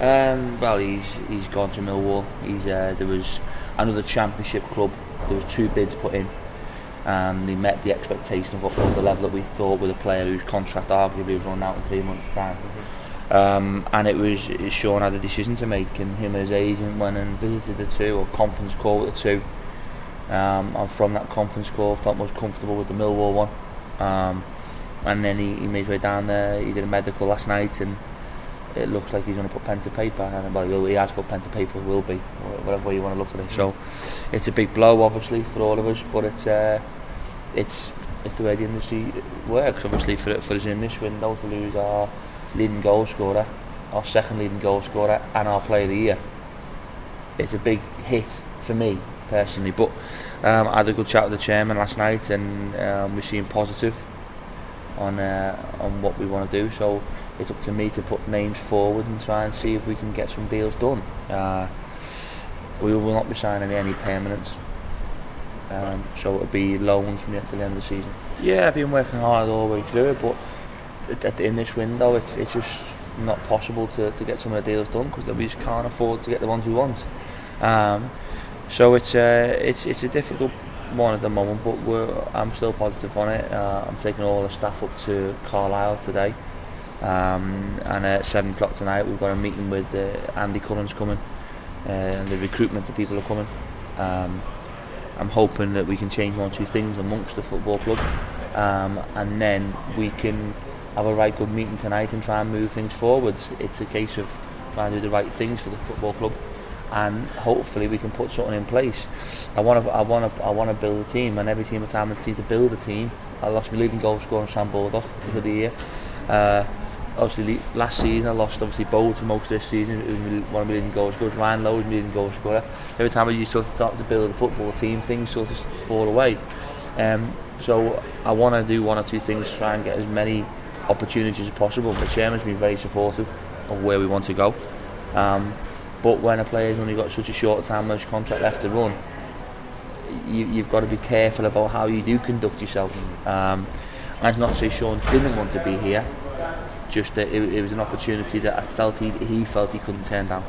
Um, well, he's he's gone to Millwall. He's uh, there was another Championship club. There was two bids put in, and he met the expectation of what the level that we thought with a player whose contract arguably was running out in three months' time. Um, and it was Sean had a decision to make, and him and his agent went and visited the two or conference call with the two. Um, and from that conference call, felt most comfortable with the Millwall one. Um, and then he, he made his way down there. He did a medical last night, and it looks like he's going to put pen to paper. And well, he has put pen to paper, will be, whatever way you want to look at it. So it's a big blow, obviously, for all of us, but it's uh, it's it's the way the industry works. Obviously, for for us in this window to lose our leading goal scorer, our second leading goal scorer, and our player of the year, it's a big hit for me personally. But um, I had a good chat with the chairman last night, and um, we seem positive on uh, on what we want to do. So it's up to me to put names forward and try and see if we can get some deals done. Uh, we will not be signing any permanents. Um, so it'll be loans from yet to the end of the season. Yeah, I've been working hard all the way through it, but in this window, it's it's just not possible to, to get some of the deals done because we just can't afford to get the ones we want. Um, so it's uh, it's it's a difficult one at the moment, but I'm still positive on it. Uh, I'm taking all the staff up to Carlisle today. Um, and at seven o'clock tonight, we've got a meeting with uh, Andy Cullen's coming, uh, and the recruitment of people are coming. Um, I'm hoping that we can change one or two things amongst the football club, um, and then we can have a right good meeting tonight and try and move things forwards. It's a case of trying to do the right things for the football club, and hopefully we can put something in place. I want to, I want to, I want to build a team, and every at time that needs to build a team. I lost my leading goal scorer, Sam Baldock, for the year. Uh, obviously last season I lost obviously Bow to most of this season one of leading goals scorers. Ryan Lowe was my leading goal scorer. Every time I used to start to build a football team things sort of fall away. Um, so I want to do one or two things to try and get as many opportunities as possible. The chairman's been very supportive of where we want to go. Um, but when a player's only got such a short time of contract left to run you, you've got to be careful about how you do conduct yourself. Um, and not say Sean didn't want to be here just that it, it was an opportunity that I felt he, he felt he couldn't turn down.